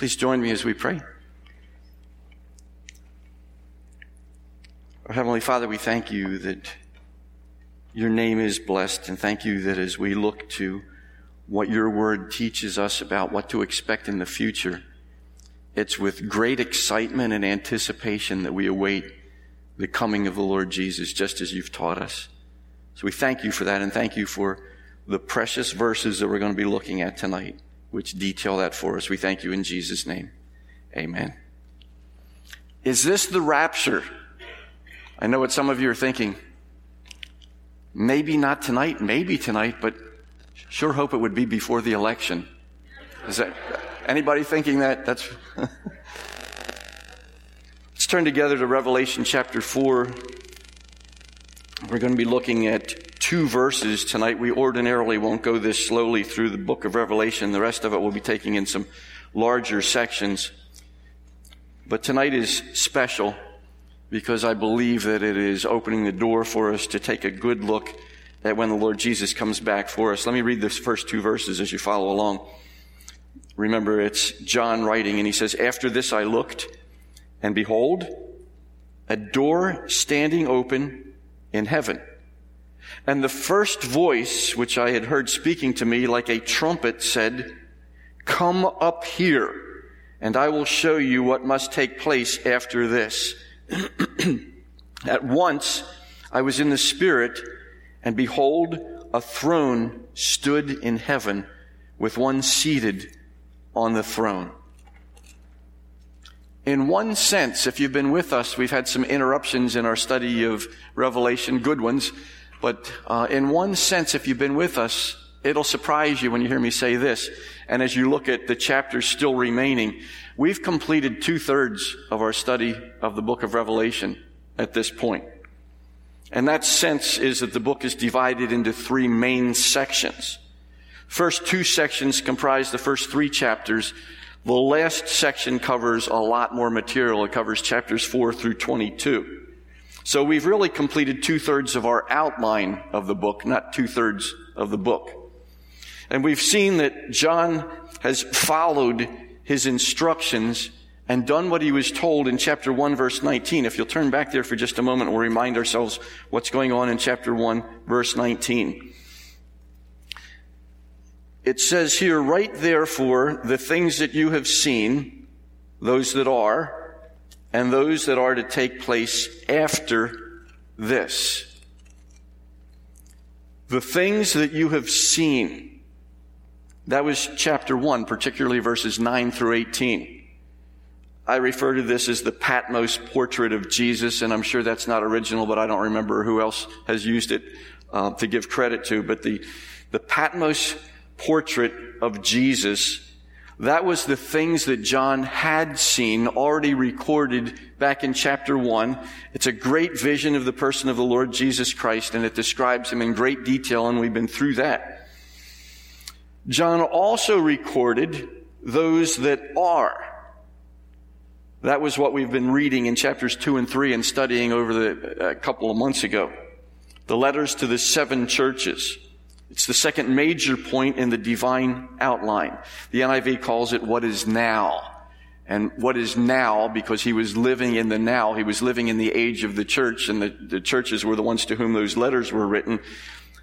Please join me as we pray. Our Heavenly Father, we thank you that your name is blessed, and thank you that as we look to what your word teaches us about what to expect in the future, it's with great excitement and anticipation that we await the coming of the Lord Jesus, just as you've taught us. So we thank you for that, and thank you for the precious verses that we're going to be looking at tonight, which detail that for us. We thank you in Jesus' name. Amen. Is this the rapture? I know what some of you are thinking. Maybe not tonight, maybe tonight, but sure hope it would be before the election. Is that anybody thinking that? That's Let's turn together to Revelation chapter 4. We're going to be looking at two verses tonight. We ordinarily won't go this slowly through the book of Revelation. The rest of it we'll be taking in some larger sections. But tonight is special because I believe that it is opening the door for us to take a good look at when the Lord Jesus comes back for us. Let me read the first two verses as you follow along. Remember, it's John writing, and he says, After this I looked, and behold, a door standing open in heaven. And the first voice which I had heard speaking to me like a trumpet said, Come up here, and I will show you what must take place after this. At once I was in the Spirit, and behold, a throne stood in heaven with one seated on the throne. In one sense, if you've been with us, we've had some interruptions in our study of Revelation, good ones, but uh, in one sense, if you've been with us, it'll surprise you when you hear me say this. And as you look at the chapters still remaining, we've completed two thirds of our study of the book of Revelation at this point. And that sense is that the book is divided into three main sections. First two sections comprise the first three chapters. The last section covers a lot more material. It covers chapters four through 22. So we've really completed two thirds of our outline of the book, not two thirds of the book. And we've seen that John has followed his instructions and done what he was told in chapter 1 verse 19. If you'll turn back there for just a moment, we'll remind ourselves what's going on in chapter 1 verse 19. It says here, write therefore the things that you have seen, those that are, and those that are to take place after this. The things that you have seen. That was chapter 1, particularly verses 9 through 18. I refer to this as the Patmos portrait of Jesus, and I'm sure that's not original, but I don't remember who else has used it uh, to give credit to. But the, the Patmos portrait of Jesus, that was the things that John had seen already recorded back in chapter 1. It's a great vision of the person of the Lord Jesus Christ, and it describes him in great detail, and we've been through that. John also recorded those that are. That was what we've been reading in chapters 2 and 3 and studying over the a couple of months ago. The letters to the seven churches. It's the second major point in the divine outline. The NIV calls it what is now. And what is now, because he was living in the now, he was living in the age of the church, and the, the churches were the ones to whom those letters were written.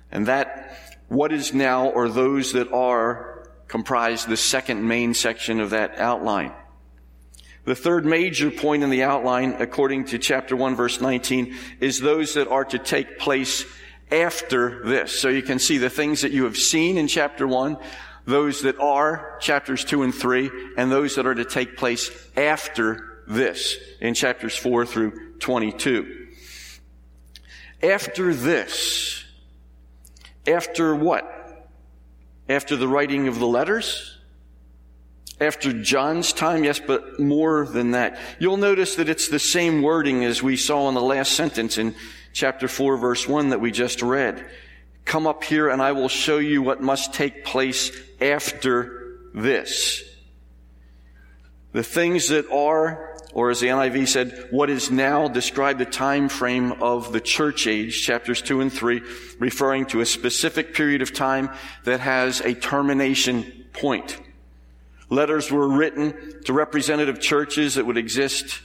And that, what is now, or those that are, comprise the second main section of that outline. The third major point in the outline, according to chapter 1 verse 19, is those that are to take place after this. So you can see the things that you have seen in chapter 1, those that are, chapters 2 and 3, and those that are to take place after this in chapters 4 through 22. After this, after what? After the writing of the letters? after John's time, yes, but more than that. You'll notice that it's the same wording as we saw in the last sentence in chapter 4, verse 1 that we just read. Come up here and I will show you what must take place after this. The things that are, or as the NIV said, what is now describe the time frame of the church age, chapters 2 and 3, referring to a specific period of time that has a termination point. Letters were written to representative churches that would exist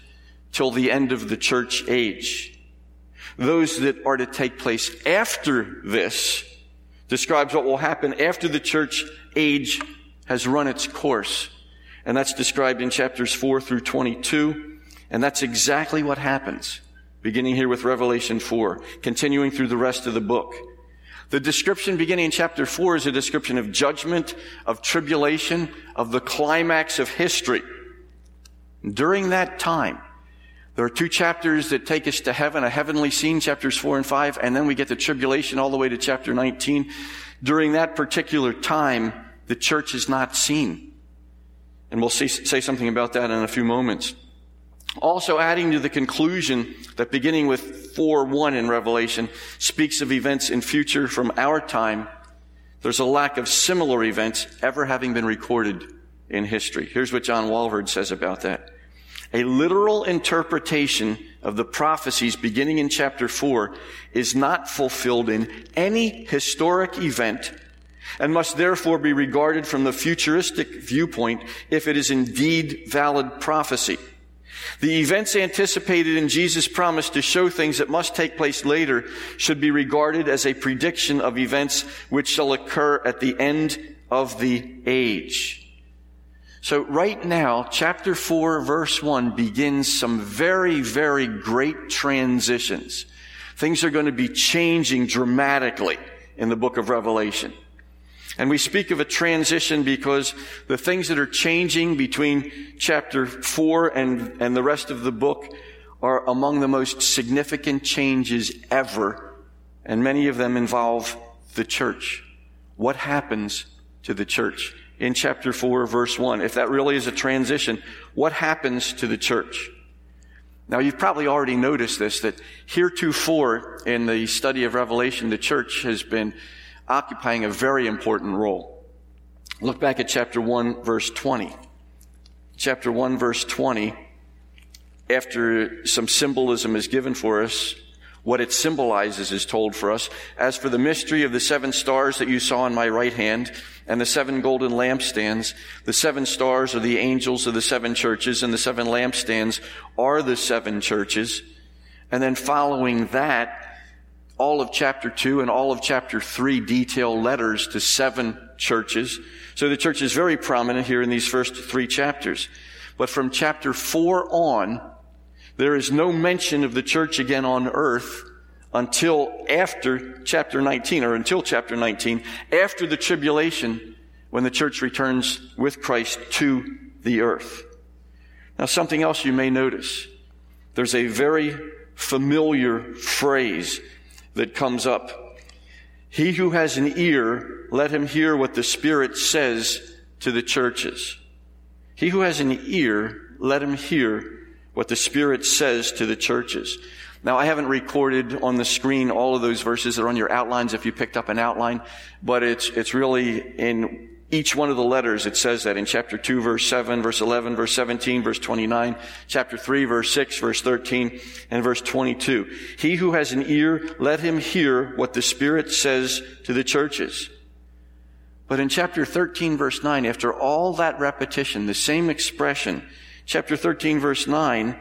till the end of the church age. Those that are to take place after this describes what will happen after the church age has run its course. And that's described in chapters 4 through 22. And that's exactly what happens, beginning here with Revelation 4, continuing through the rest of the book. The description beginning in chapter 4 is a description of judgment, of tribulation, of the climax of history. During that time, there are two chapters that take us to heaven, a heavenly scene, chapters 4 and 5, and then we get the tribulation all the way to chapter 19. During that particular time, the church is not seen. And we'll see, say something about that in a few moments. Also adding to the conclusion that beginning with 4-1 in Revelation speaks of events in future from our time, there's a lack of similar events ever having been recorded in history. Here's what John Walvoord says about that. A literal interpretation of the prophecies beginning in chapter 4 is not fulfilled in any historic event and must therefore be regarded from the futuristic viewpoint if it is indeed valid prophecy. The events anticipated in Jesus' promise to show things that must take place later should be regarded as a prediction of events which shall occur at the end of the age. So right now, chapter 4, verse 1 begins some very, very great transitions. Things are going to be changing dramatically in the book of Revelation. And we speak of a transition because the things that are changing between chapter 4 and, and the rest of the book are among the most significant changes ever. And many of them involve the church. What happens to the church? In chapter 4, verse 1, if that really is a transition, what happens to the church? Now, you've probably already noticed this, that heretofore in the study of Revelation, the church has been occupying a very important role. Look back at chapter 1, verse 20. Chapter 1, verse 20, after some symbolism is given for us, what it symbolizes is told for us. As for the mystery of the seven stars that you saw in my right hand and the seven golden lampstands, the seven stars are the angels of the seven churches and the seven lampstands are the seven churches. And then following that, all of chapter 2 and all of chapter 3 detail letters to seven churches. So the church is very prominent here in these first three chapters. But from chapter 4 on, there is no mention of the church again on earth until after chapter 19, or until chapter 19, after the tribulation, when the church returns with Christ to the earth. Now, something else you may notice. There's a very familiar phrase that comes up. He who has an ear, let him hear what the Spirit says to the churches. He who has an ear, let him hear what the Spirit says to the churches. Now, I haven't recorded on the screen all of those verses that are on your outlines if you picked up an outline, but it's, it's really in each one of the letters, it says that in chapter 2, verse 7, verse 11, verse 17, verse 29, chapter 3, verse 6, verse 13, and verse 22. He who has an ear, let him hear what the Spirit says to the churches. But in chapter 13, verse 9, after all that repetition, the same expression, chapter 13, verse 9,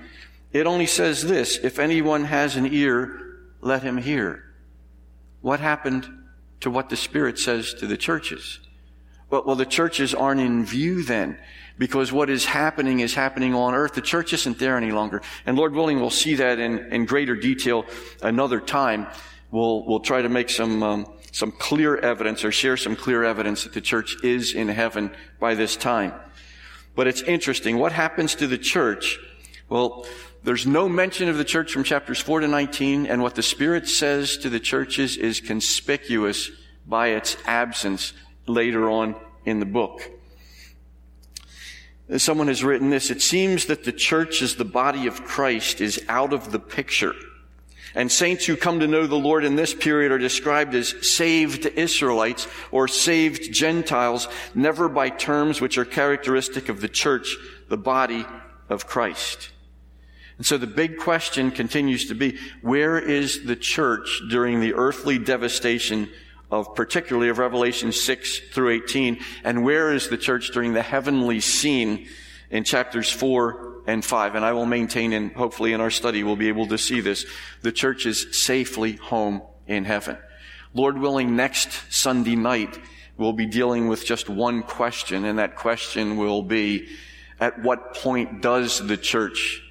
it only says this, if anyone has an ear, let him hear. What happened to what the Spirit says to the churches? Well, well, the churches aren't in view then because what is happening is happening on earth. The church isn't there any longer. And Lord willing, we'll see that in, in greater detail another time. We'll, we'll try to make some, um, some clear evidence or share some clear evidence that the church is in heaven by this time. But it's interesting. What happens to the church? Well, there's no mention of the church from chapters 4 to 19, and what the Spirit says to the churches is conspicuous by its absence later on in the book. Someone has written this. It seems that the church as the body of Christ is out of the picture. And saints who come to know the Lord in this period are described as saved Israelites or saved Gentiles, never by terms which are characteristic of the church, the body of Christ. And so the big question continues to be, where is the church during the earthly devastation of particularly of Revelation 6 through 18. And where is the church during the heavenly scene in chapters 4 and 5? And I will maintain and hopefully in our study we'll be able to see this. The church is safely home in heaven. Lord willing, next Sunday night, we'll be dealing with just one question, and that question will be, at what point does the church,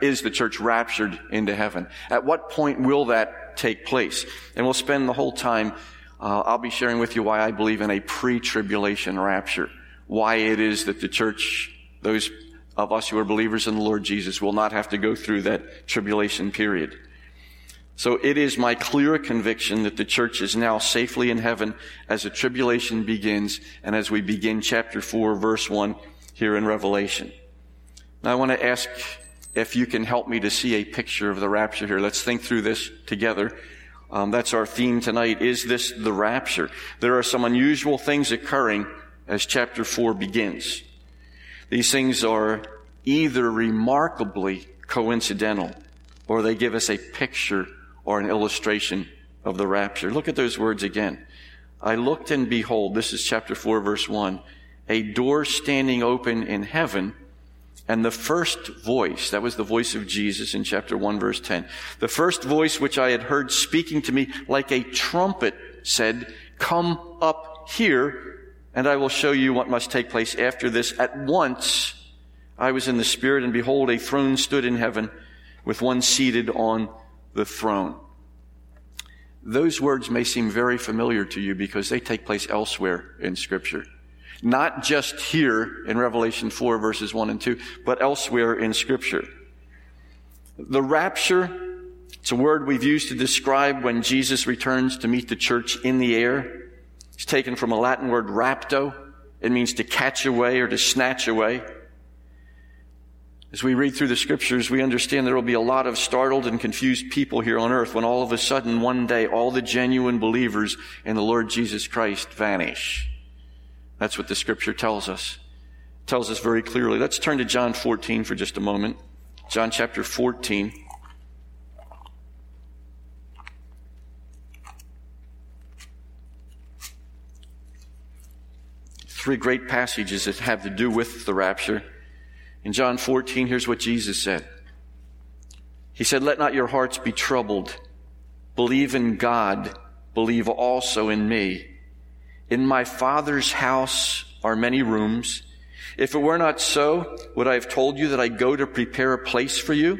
is the church raptured into heaven? At what point will that take place? And we'll spend the whole time, uh, I'll be sharing with you why I believe in a pre-tribulation rapture. Why it is that the church, those of us who are believers in the Lord Jesus will not have to go through that tribulation period. So it is my clear conviction that the church is now safely in heaven as the tribulation begins and as we begin chapter 4 verse 1 here in Revelation. Now I want to ask if you can help me to see a picture of the rapture here. Let's think through this together. Um, that's our theme tonight. Is this the rapture? There are some unusual things occurring as chapter 4 begins. These things are either remarkably coincidental or they give us a picture or an illustration of the rapture. Look at those words again. I looked and behold, this is chapter 4 verse 1, a door standing open in heaven and the first voice, that was the voice of Jesus in chapter 1 verse 10. The first voice which I had heard speaking to me like a trumpet said, come up here and I will show you what must take place after this. At once I was in the spirit and behold, a throne stood in heaven with one seated on the throne. Those words may seem very familiar to you because they take place elsewhere in scripture. Not just here in Revelation 4 verses 1 and 2, but elsewhere in scripture. The rapture, it's a word we've used to describe when Jesus returns to meet the church in the air. It's taken from a Latin word rapto. It means to catch away or to snatch away. As we read through the scriptures, we understand there will be a lot of startled and confused people here on earth when all of a sudden one day all the genuine believers in the Lord Jesus Christ vanish. That's what the scripture tells us. It tells us very clearly. Let's turn to John 14 for just a moment. John chapter 14. Three great passages that have to do with the rapture. In John 14, here's what Jesus said. He said, Let not your hearts be troubled. Believe in God. Believe also in me. In my Father's house are many rooms. If it were not so, would I have told you that I go to prepare a place for you?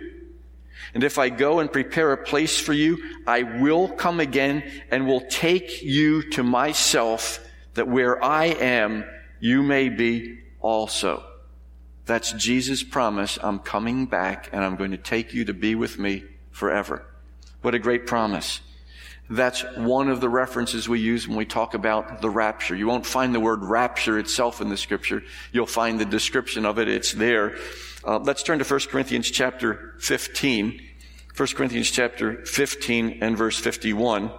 And if I go and prepare a place for you, I will come again and will take you to myself that where I am, you may be also. That's Jesus' promise. I'm coming back and I'm going to take you to be with me forever. What a great promise. That's one of the references we use when we talk about the rapture. You won't find the word rapture itself in the scripture. You'll find the description of it. It's there. Uh, let's turn to 1 Corinthians chapter 15. 1 Corinthians chapter 15 and verse 51.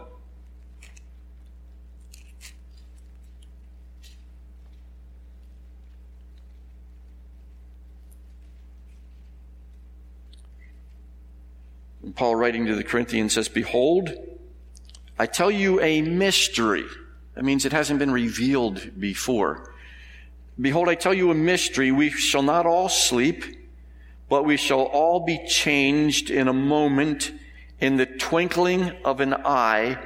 Paul writing to the Corinthians says, Behold, I tell you a mystery. That means it hasn't been revealed before. Behold, I tell you a mystery. We shall not all sleep, but we shall all be changed in a moment, in the twinkling of an eye,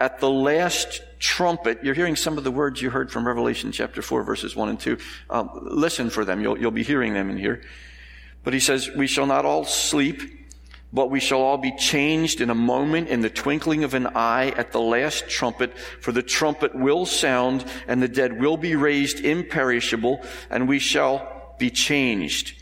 at the last trumpet. You're hearing some of the words you heard from Revelation chapter 4, verses 1 and 2. Um, listen for them. You'll, you'll be hearing them in here. But he says, We shall not all sleep but we shall all be changed in a moment, in the twinkling of an eye, at the last trumpet. For the trumpet will sound, and the dead will be raised imperishable, and we shall be changed.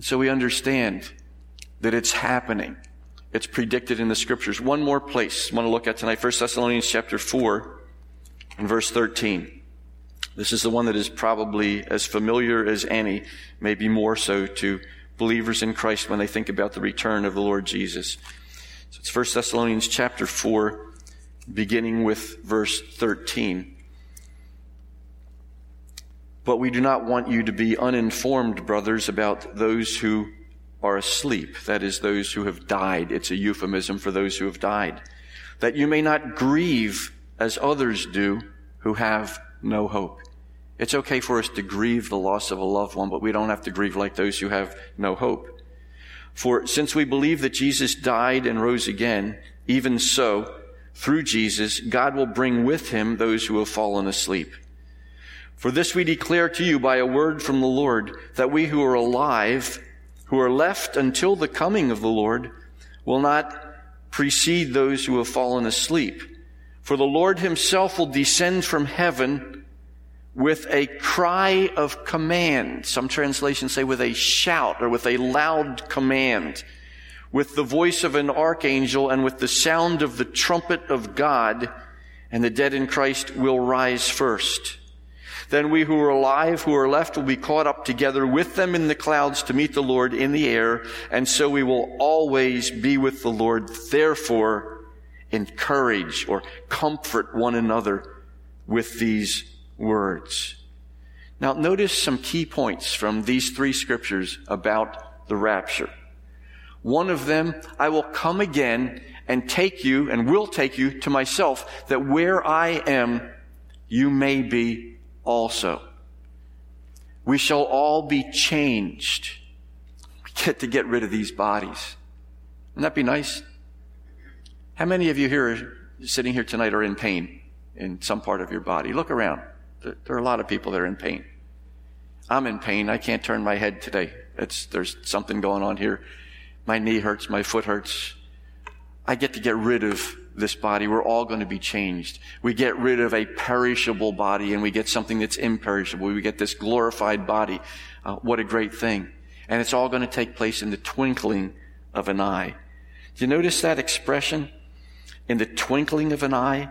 And so we understand that it's happening. It's predicted in the scriptures. One more place I want to look at tonight, 1 Thessalonians chapter 4 and verse 13. This is the one that is probably as familiar as any, maybe more so to believers in Christ when they think about the return of the Lord Jesus. So it's 1 Thessalonians chapter 4, beginning with verse 13. But we do not want you to be uninformed, brothers, about those who are asleep. That is, those who have died. It's a euphemism for those who have died. That you may not grieve as others do who have no hope. It's okay for us to grieve the loss of a loved one, but we don't have to grieve like those who have no hope. For since we believe that Jesus died and rose again, even so, through Jesus, God will bring with him those who have fallen asleep. For this we declare to you by a word from the Lord, that we who are alive, who are left until the coming of the Lord, will not precede those who have fallen asleep. For the Lord himself will descend from heaven with a cry of command. Some translations say with a shout or with a loud command, with the voice of an archangel and with the sound of the trumpet of God, and the dead in Christ will rise first. Then we who are alive, who are left, will be caught up together with them in the clouds to meet the Lord in the air, and so we will always be with the Lord. Therefore, encourage or comfort one another with these words. Now, notice some key points from these three scriptures about the rapture. One of them, I will come again and take you and will take you to myself, that where I am, you may be also. We shall all be changed. We get to get rid of these bodies. Wouldn't that be nice? How many of you here sitting here tonight are in pain in some part of your body? Look around. There are a lot of people that are in pain. I'm in pain. I can't turn my head today. It's, there's something going on here. My knee hurts. My foot hurts. I get to get rid of this body. We're all going to be changed. We get rid of a perishable body and we get something that's imperishable. We get this glorified body. Uh, what a great thing. And it's all going to take place in the twinkling of an eye. Do you notice that expression? In the twinkling of an eye?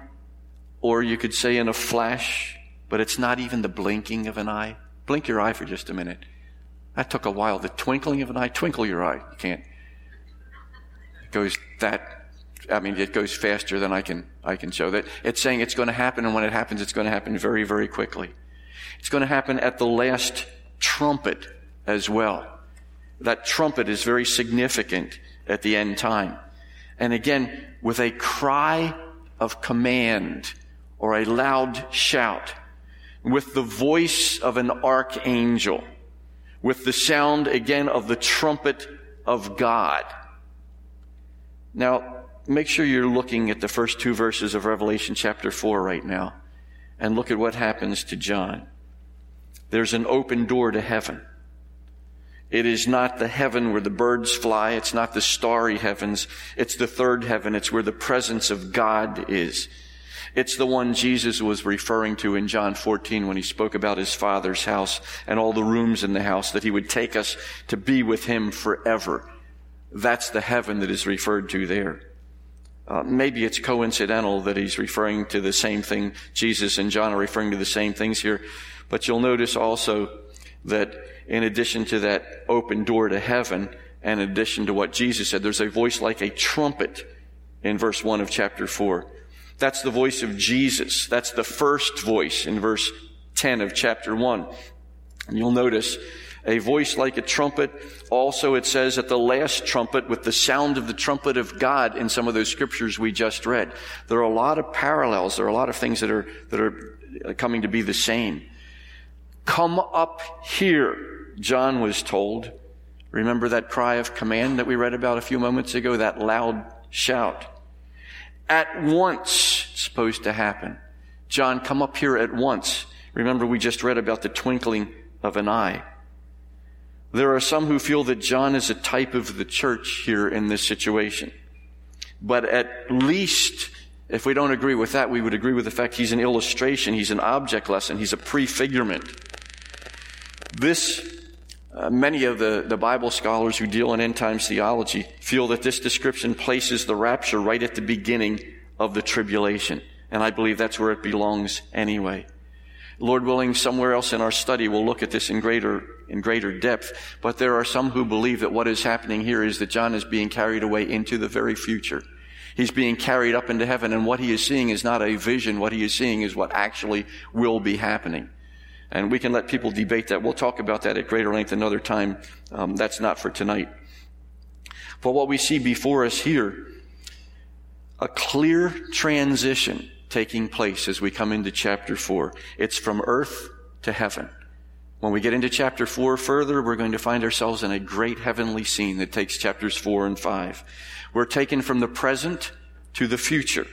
Or you could say in a flash but it's not even the blinking of an eye. Blink your eye for just a minute. That took a while. The twinkling of an eye, twinkle your eye. You can't. It goes that, I mean, it goes faster than I can, I can show that. It's saying it's going to happen, and when it happens, it's going to happen very, very quickly. It's going to happen at the last trumpet as well. That trumpet is very significant at the end time. And again, with a cry of command or a loud shout with the voice of an archangel, with the sound again of the trumpet of God. Now, make sure you're looking at the first two verses of Revelation chapter 4 right now and look at what happens to John. There's an open door to heaven. It is not the heaven where the birds fly. It's not the starry heavens. It's the third heaven. It's where the presence of God is. It's the one Jesus was referring to in John 14 when he spoke about his father's house and all the rooms in the house that he would take us to be with him forever. That's the heaven that is referred to there. Uh, maybe it's coincidental that he's referring to the same thing. Jesus and John are referring to the same things here. But you'll notice also that in addition to that open door to heaven, and in addition to what Jesus said, there's a voice like a trumpet in verse 1 of chapter 4. That's the voice of Jesus. That's the first voice in verse 10 of chapter 1. And you'll notice a voice like a trumpet. Also, it says at the last trumpet with the sound of the trumpet of God in some of those scriptures we just read. There are a lot of parallels. There are a lot of things that are, that are uh, coming to be the same. Come up here, John was told. Remember that cry of command that we read about a few moments ago? That loud shout at once it's supposed to happen. John, come up here at once. Remember, we just read about the twinkling of an eye. There are some who feel that John is a type of the church here in this situation. But at least, if we don't agree with that, we would agree with the fact he's an illustration, he's an object lesson, he's a prefigurement. This Uh, many of the, the Bible scholars who deal in end times theology feel that this description places the rapture right at the beginning of the tribulation. And I believe that's where it belongs anyway. Lord willing, somewhere else in our study we'll look at this in greater, in greater depth. But there are some who believe that what is happening here is that John is being carried away into the very future. He's being carried up into heaven and what he is seeing is not a vision. What he is seeing is what actually will be happening. And we can let people debate that. We'll talk about that at greater length another time. Um, that's not for tonight. But what we see before us here, a clear transition taking place as we come into chapter 4. It's from earth to heaven. When we get into chapter 4 further, we're going to find ourselves in a great heavenly scene that takes chapters 4 and 5. We're taken from the present to the future.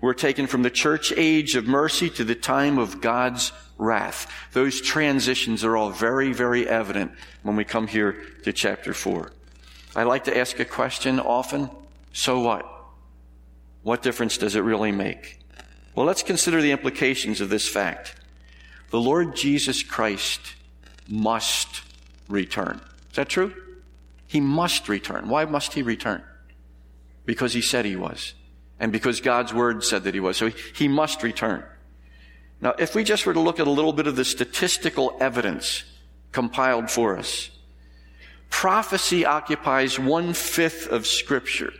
We're taken from the church age of mercy to the time of God's wrath. Those transitions are all very, very evident when we come here to chapter 4. I like to ask a question often. So what? What difference does it really make? Well, let's consider the implications of this fact. The Lord Jesus Christ must return. Is that true? He must return. Why must he return? Because he said he was. And because God's word said that he was. So he must return. Now, if we just were to look at a little bit of the statistical evidence compiled for us, prophecy occupies one fifth of scripture.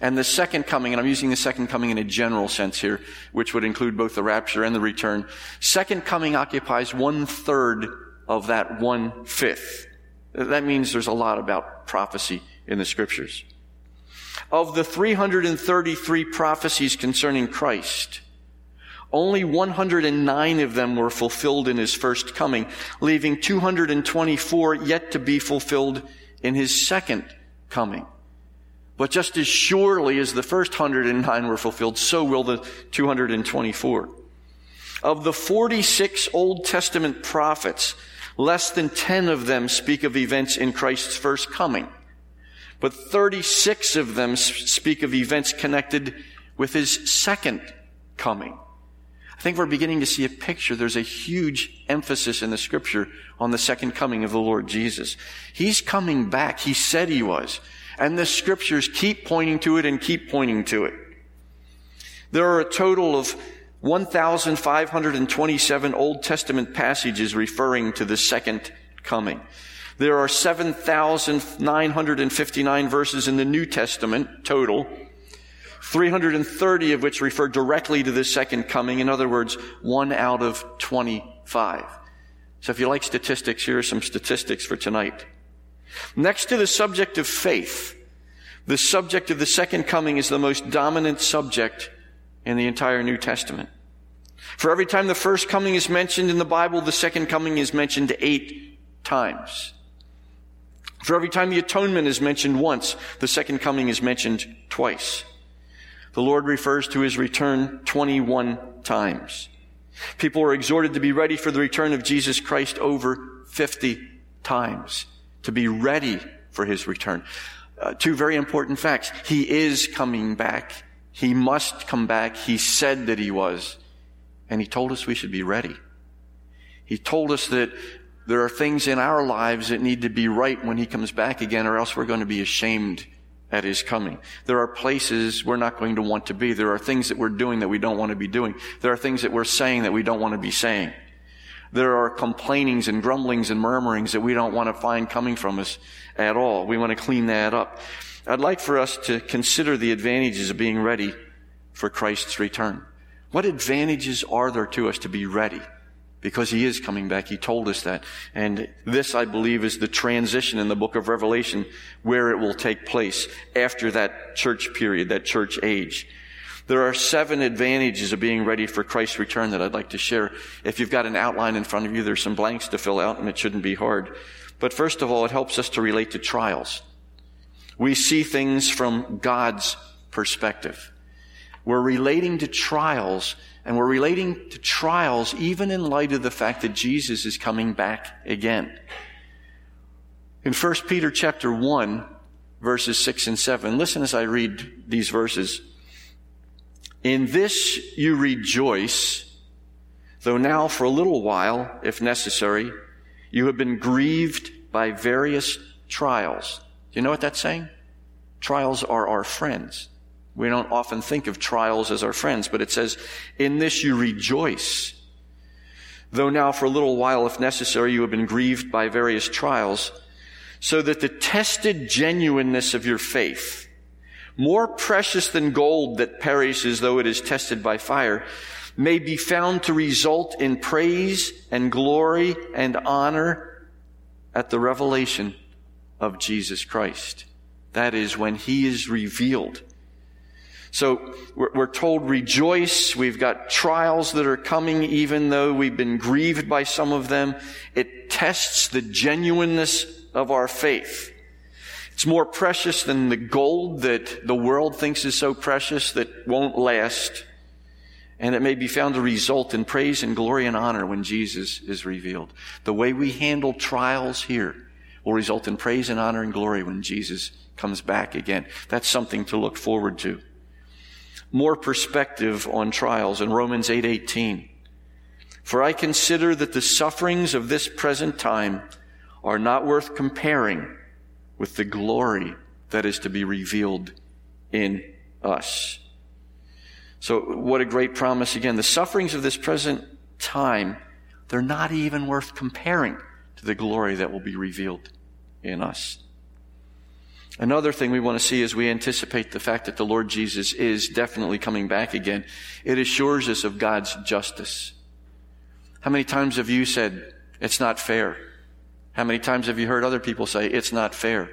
And the second coming, and I'm using the second coming in a general sense here, which would include both the rapture and the return. Second coming occupies one third of that one fifth. That means there's a lot about prophecy in the scriptures. Of the 333 prophecies concerning Christ, only 109 of them were fulfilled in his first coming, leaving 224 yet to be fulfilled in his second coming. But just as surely as the first 109 were fulfilled, so will the 224. Of the 46 Old Testament prophets, less than 10 of them speak of events in Christ's first coming. But 36 of them speak of events connected with his second coming. I think we're beginning to see a picture. There's a huge emphasis in the scripture on the second coming of the Lord Jesus. He's coming back. He said he was. And the scriptures keep pointing to it and keep pointing to it. There are a total of 1,527 Old Testament passages referring to the second coming. There are 7,959 verses in the New Testament total, 330 of which refer directly to the second coming. In other words, one out of 25. So if you like statistics, here are some statistics for tonight. Next to the subject of faith, the subject of the second coming is the most dominant subject in the entire New Testament. For every time the first coming is mentioned in the Bible, the second coming is mentioned eight times. For every time the atonement is mentioned once, the second coming is mentioned twice. The Lord refers to his return 21 times. People are exhorted to be ready for the return of Jesus Christ over 50 times to be ready for his return. Uh, two very important facts. He is coming back. He must come back. He said that he was. And he told us we should be ready. He told us that there are things in our lives that need to be right when he comes back again, or else we're going to be ashamed at his coming. There are places we're not going to want to be. There are things that we're doing that we don't want to be doing. There are things that we're saying that we don't want to be saying. There are complainings and grumblings and murmurings that we don't want to find coming from us at all. We want to clean that up. I'd like for us to consider the advantages of being ready for Christ's return. What advantages are there to us to be ready? Because he is coming back. He told us that. And this, I believe, is the transition in the book of Revelation where it will take place after that church period, that church age. There are seven advantages of being ready for Christ's return that I'd like to share. If you've got an outline in front of you, there's some blanks to fill out and it shouldn't be hard. But first of all, it helps us to relate to trials. We see things from God's perspective. We're relating to trials and we're relating to trials even in light of the fact that Jesus is coming back again. In 1 Peter chapter 1, verses 6 and 7, listen as I read these verses. In this you rejoice, though now for a little while, if necessary, you have been grieved by various trials. Do you know what that's saying? Trials are our friends. We don't often think of trials as our friends, but it says, in this you rejoice. Though now for a little while, if necessary, you have been grieved by various trials, so that the tested genuineness of your faith, more precious than gold that perishes though it is tested by fire, may be found to result in praise and glory and honor at the revelation of Jesus Christ. That is when He is revealed. So we're, told rejoice. We've got trials that are coming even though we've been grieved by some of them. It tests the genuineness of our faith. It's more precious than the gold that the world thinks is so precious that won't last. And it may be found to result in praise and glory and honor when Jesus is revealed. The way we handle trials here will result in praise and honor and glory when Jesus comes back again. That's something to look forward to. More perspective on trials in Romans 8:18. 8, For I consider that the sufferings of this present time are not worth comparing with the glory that is to be revealed in us. So what a great promise again. The sufferings of this present time, they're not even worth comparing to the glory that will be revealed in us. Another thing we want to see as we anticipate the fact that the Lord Jesus is definitely coming back again, it assures us of God's justice. How many times have you said, it's not fair? How many times have you heard other people say, it's not fair?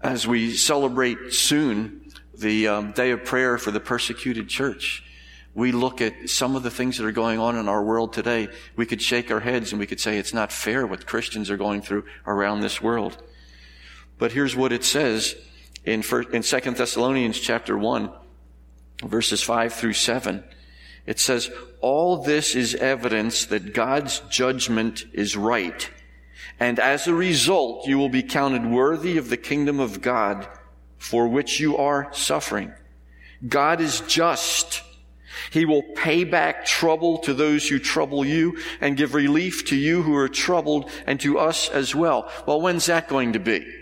As we celebrate soon the um, day of prayer for the persecuted church, we look at some of the things that are going on in our world today. We could shake our heads and we could say it's not fair what Christians are going through around this world. But here's what it says in, first, in 2 Thessalonians chapter 1, verses 5 through 7. It says, All this is evidence that God's judgment is right and as a result, you will be counted worthy of the kingdom of God for which you are suffering. God is just. He will pay back trouble to those who trouble you and give relief to you who are troubled and to us as well. Well, when's that going to be?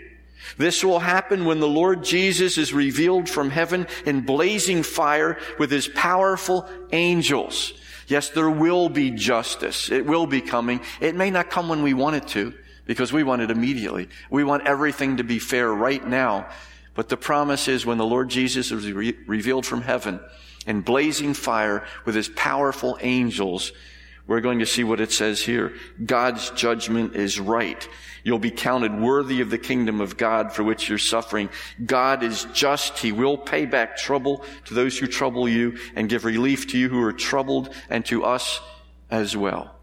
This will happen when the Lord Jesus is revealed from heaven in blazing fire with his powerful angels. Yes, there will be justice. It will be coming. It may not come when we want it to because we want it immediately. We want everything to be fair right now. But the promise is when the Lord Jesus is re- revealed from heaven in blazing fire with his powerful angels, we're going to see what it says here. God's judgment is right. You'll be counted worthy of the kingdom of God for which you're suffering. God is just. He will pay back trouble to those who trouble you and give relief to you who are troubled and to us as well.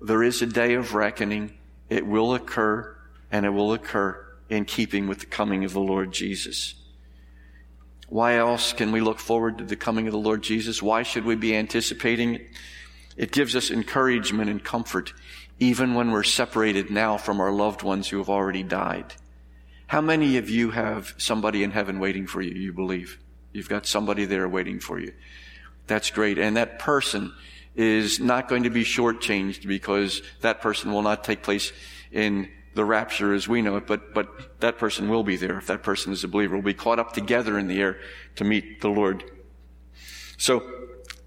There is a day of reckoning. It will occur, and it will occur in keeping with the coming of the Lord Jesus. Why else can we look forward to the coming of the Lord Jesus? Why should we be anticipating it? It gives us encouragement and comfort, even when we're separated now from our loved ones who have already died. How many of you have somebody in heaven waiting for you, you believe? You've got somebody there waiting for you. That's great. And that person is not going to be shortchanged because that person will not take place in the rapture as we know it, but, but that person will be there if that person is a believer. Will be caught up together in the air to meet the Lord. So,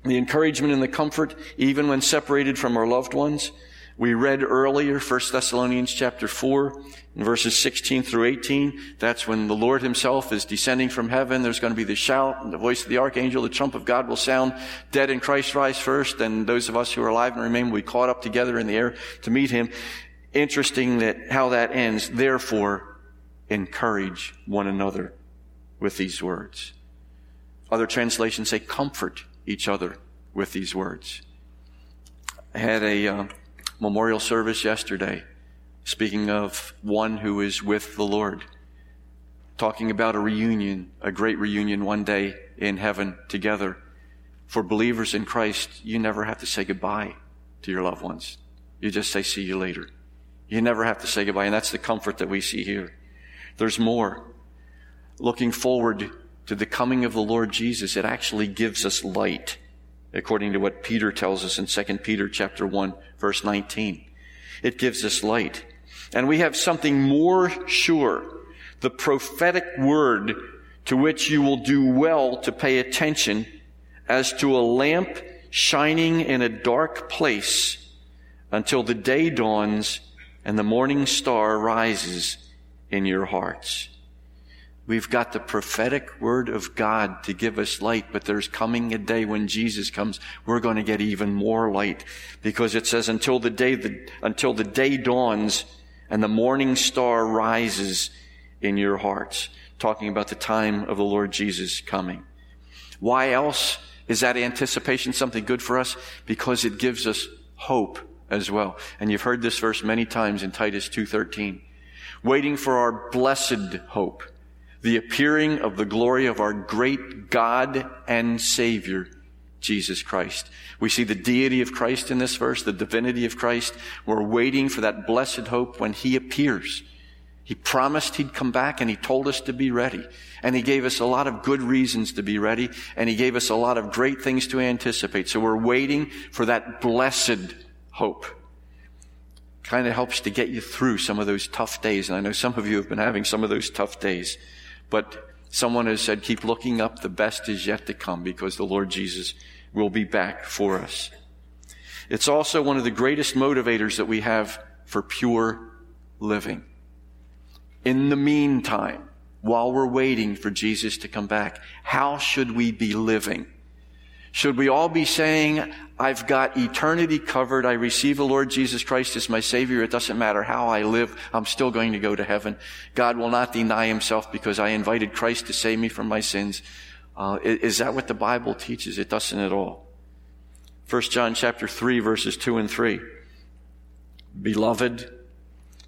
the encouragement and the comfort, even when separated from our loved ones, we read earlier, 1 Thessalonians chapter 4, verses 16 through 18. That's when the Lord himself is descending from heaven. There's going to be the shout and the voice of the archangel. The trump of God will sound. Dead in Christ rise first, and those of us who are alive and remain will be caught up together in the air to meet him. Interesting that how that ends. Therefore, encourage one another with these words. Other translations say comfort each other with these words. I had a uh, memorial service yesterday, speaking of one who is with the Lord, talking about a reunion, a great reunion one day in heaven together. For believers in Christ, you never have to say goodbye to your loved ones. You just say, see you later. You never have to say goodbye, and that's the comfort that we see here. There's more. Looking forward to the coming of the Lord Jesus, it actually gives us light according to what Peter tells us in 2 Peter chapter 1 verse 19. It gives us light. And we have something more sure, the prophetic word to which you will do well to pay attention as to a lamp shining in a dark place until the day dawns and the morning star rises in your hearts. We've got the prophetic word of God to give us light, but there's coming a day when Jesus comes, we're going to get even more light because it says until the day, the, until the day dawns and the morning star rises in your hearts. Talking about the time of the Lord Jesus coming. Why else is that anticipation something good for us? Because it gives us hope as well. And you've heard this verse many times in Titus 2.13. Waiting for our blessed hope the appearing of the glory of our great God and Savior, Jesus Christ. We see the deity of Christ in this verse, the divinity of Christ. We're waiting for that blessed hope when He appears. He promised He'd come back and He told us to be ready. And He gave us a lot of good reasons to be ready and He gave us a lot of great things to anticipate. So we're waiting for that blessed hope. Kind of helps to get you through some of those tough days. And I know some of you have been having some of those tough days. But someone has said, keep looking up. The best is yet to come because the Lord Jesus will be back for us. It's also one of the greatest motivators that we have for pure living. In the meantime, while we're waiting for Jesus to come back, how should we be living? Should we all be saying, I've got eternity covered. I receive the Lord Jesus Christ as my Savior. It doesn't matter how I live. I'm still going to go to heaven. God will not deny himself because I invited Christ to save me from my sins. Uh, is that what the Bible teaches? It doesn't at all. 1 John chapter 3 verses 2 and 3. Beloved,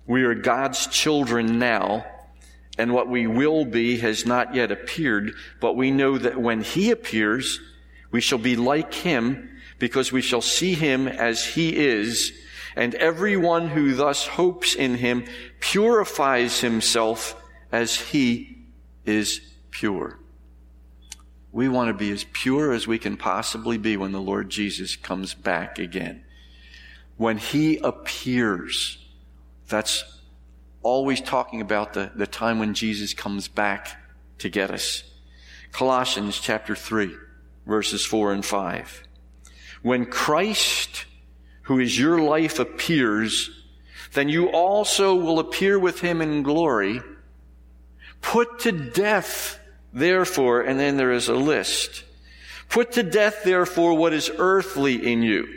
we are God's children now, and what we will be has not yet appeared, but we know that when He appears, we shall be like Him because we shall see him as he is, and everyone who thus hopes in him purifies himself as he is pure. We want to be as pure as we can possibly be when the Lord Jesus comes back again. When he appears, that's always talking about the, the time when Jesus comes back to get us. Colossians chapter 3, verses 4 and 5. When Christ, who is your life, appears, then you also will appear with him in glory. Put to death, therefore, and then there is a list. Put to death, therefore, what is earthly in you.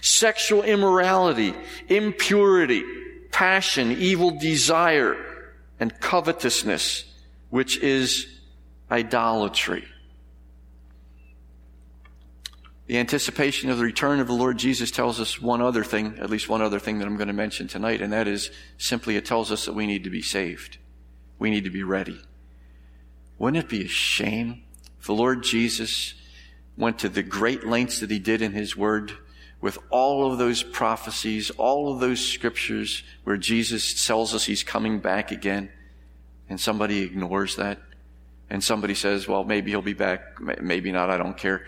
Sexual immorality, impurity, passion, evil desire, and covetousness, which is idolatry. The anticipation of the return of the Lord Jesus tells us one other thing, at least one other thing that I'm going to mention tonight, and that is simply it tells us that we need to be saved. We need to be ready. Wouldn't it be a shame if the Lord Jesus went to the great lengths that he did in his word with all of those prophecies, all of those scriptures where Jesus tells us he's coming back again, and somebody ignores that? And somebody says, well, maybe he'll be back, maybe not, I don't care.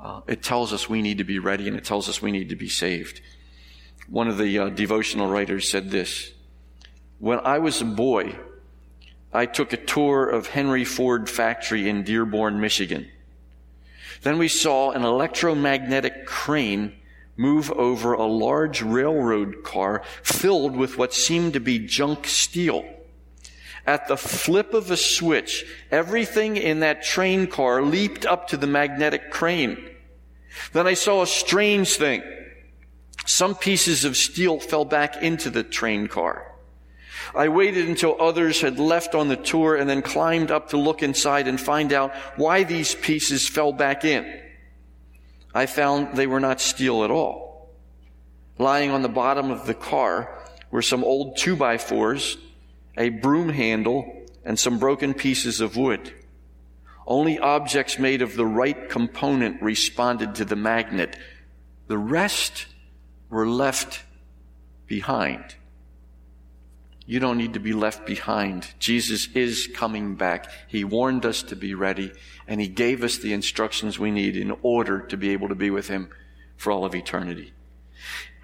Uh, it tells us we need to be ready and it tells us we need to be saved. One of the uh, devotional writers said this When I was a boy, I took a tour of Henry Ford factory in Dearborn, Michigan. Then we saw an electromagnetic crane move over a large railroad car filled with what seemed to be junk steel. At the flip of a switch, everything in that train car leaped up to the magnetic crane. Then I saw a strange thing. Some pieces of steel fell back into the train car. I waited until others had left on the tour and then climbed up to look inside and find out why these pieces fell back in. I found they were not steel at all. Lying on the bottom of the car were some old two by fours, a broom handle, and some broken pieces of wood. Only objects made of the right component responded to the magnet. The rest were left behind. You don't need to be left behind. Jesus is coming back. He warned us to be ready, and He gave us the instructions we need in order to be able to be with Him for all of eternity.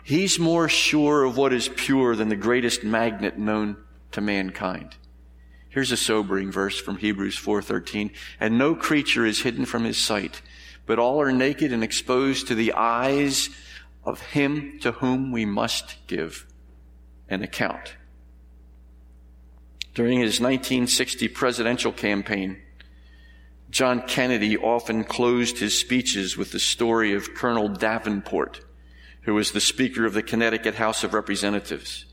He's more sure of what is pure than the greatest magnet known to mankind. Here's a sobering verse from Hebrews 4:13, and no creature is hidden from his sight, but all are naked and exposed to the eyes of him to whom we must give an account. During his 1960 presidential campaign, John Kennedy often closed his speeches with the story of Colonel Davenport, who was the Speaker of the Connecticut House of Representatives.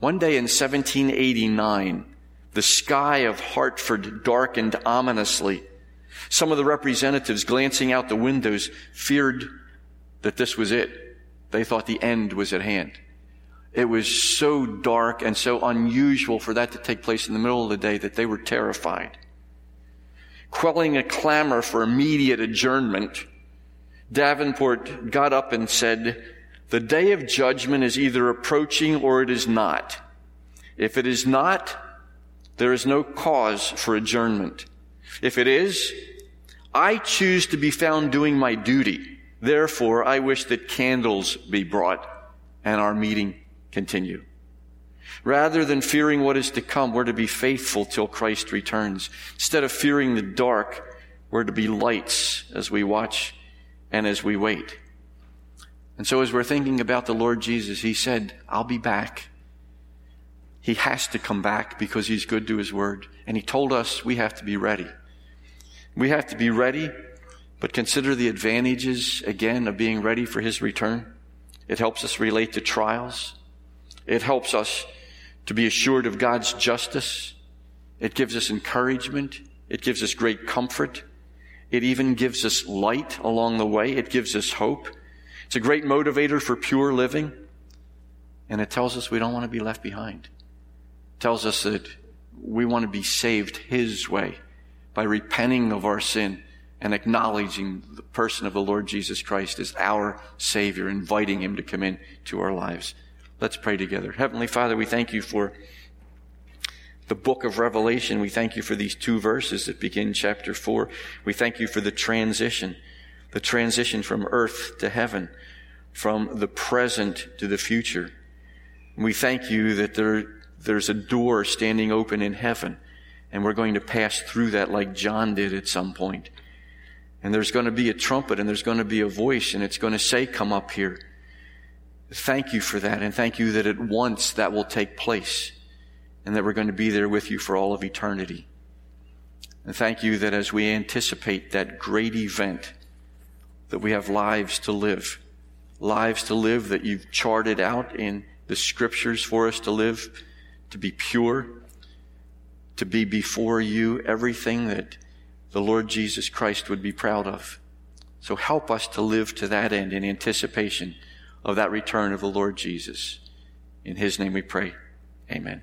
One day in 1789, the sky of Hartford darkened ominously. Some of the representatives glancing out the windows feared that this was it. They thought the end was at hand. It was so dark and so unusual for that to take place in the middle of the day that they were terrified. Quelling a clamor for immediate adjournment, Davenport got up and said, The day of judgment is either approaching or it is not. If it is not, there is no cause for adjournment. If it is, I choose to be found doing my duty. Therefore, I wish that candles be brought and our meeting continue. Rather than fearing what is to come, we're to be faithful till Christ returns. Instead of fearing the dark, we're to be lights as we watch and as we wait. And so as we're thinking about the Lord Jesus, He said, I'll be back. He has to come back because he's good to his word. And he told us we have to be ready. We have to be ready, but consider the advantages again of being ready for his return. It helps us relate to trials. It helps us to be assured of God's justice. It gives us encouragement. It gives us great comfort. It even gives us light along the way. It gives us hope. It's a great motivator for pure living. And it tells us we don't want to be left behind tells us that we want to be saved His way by repenting of our sin and acknowledging the person of the Lord Jesus Christ as our Savior, inviting Him to come in to our lives. Let's pray together. Heavenly Father, we thank you for the book of Revelation. We thank you for these two verses that begin chapter four. We thank you for the transition, the transition from earth to heaven, from the present to the future. We thank you that there there's a door standing open in heaven, and we're going to pass through that like John did at some point. And there's going to be a trumpet, and there's going to be a voice, and it's going to say, Come up here. Thank you for that, and thank you that at once that will take place, and that we're going to be there with you for all of eternity. And thank you that as we anticipate that great event, that we have lives to live. Lives to live that you've charted out in the scriptures for us to live to be pure, to be before you everything that the Lord Jesus Christ would be proud of. So help us to live to that end in anticipation of that return of the Lord Jesus. In his name we pray. Amen.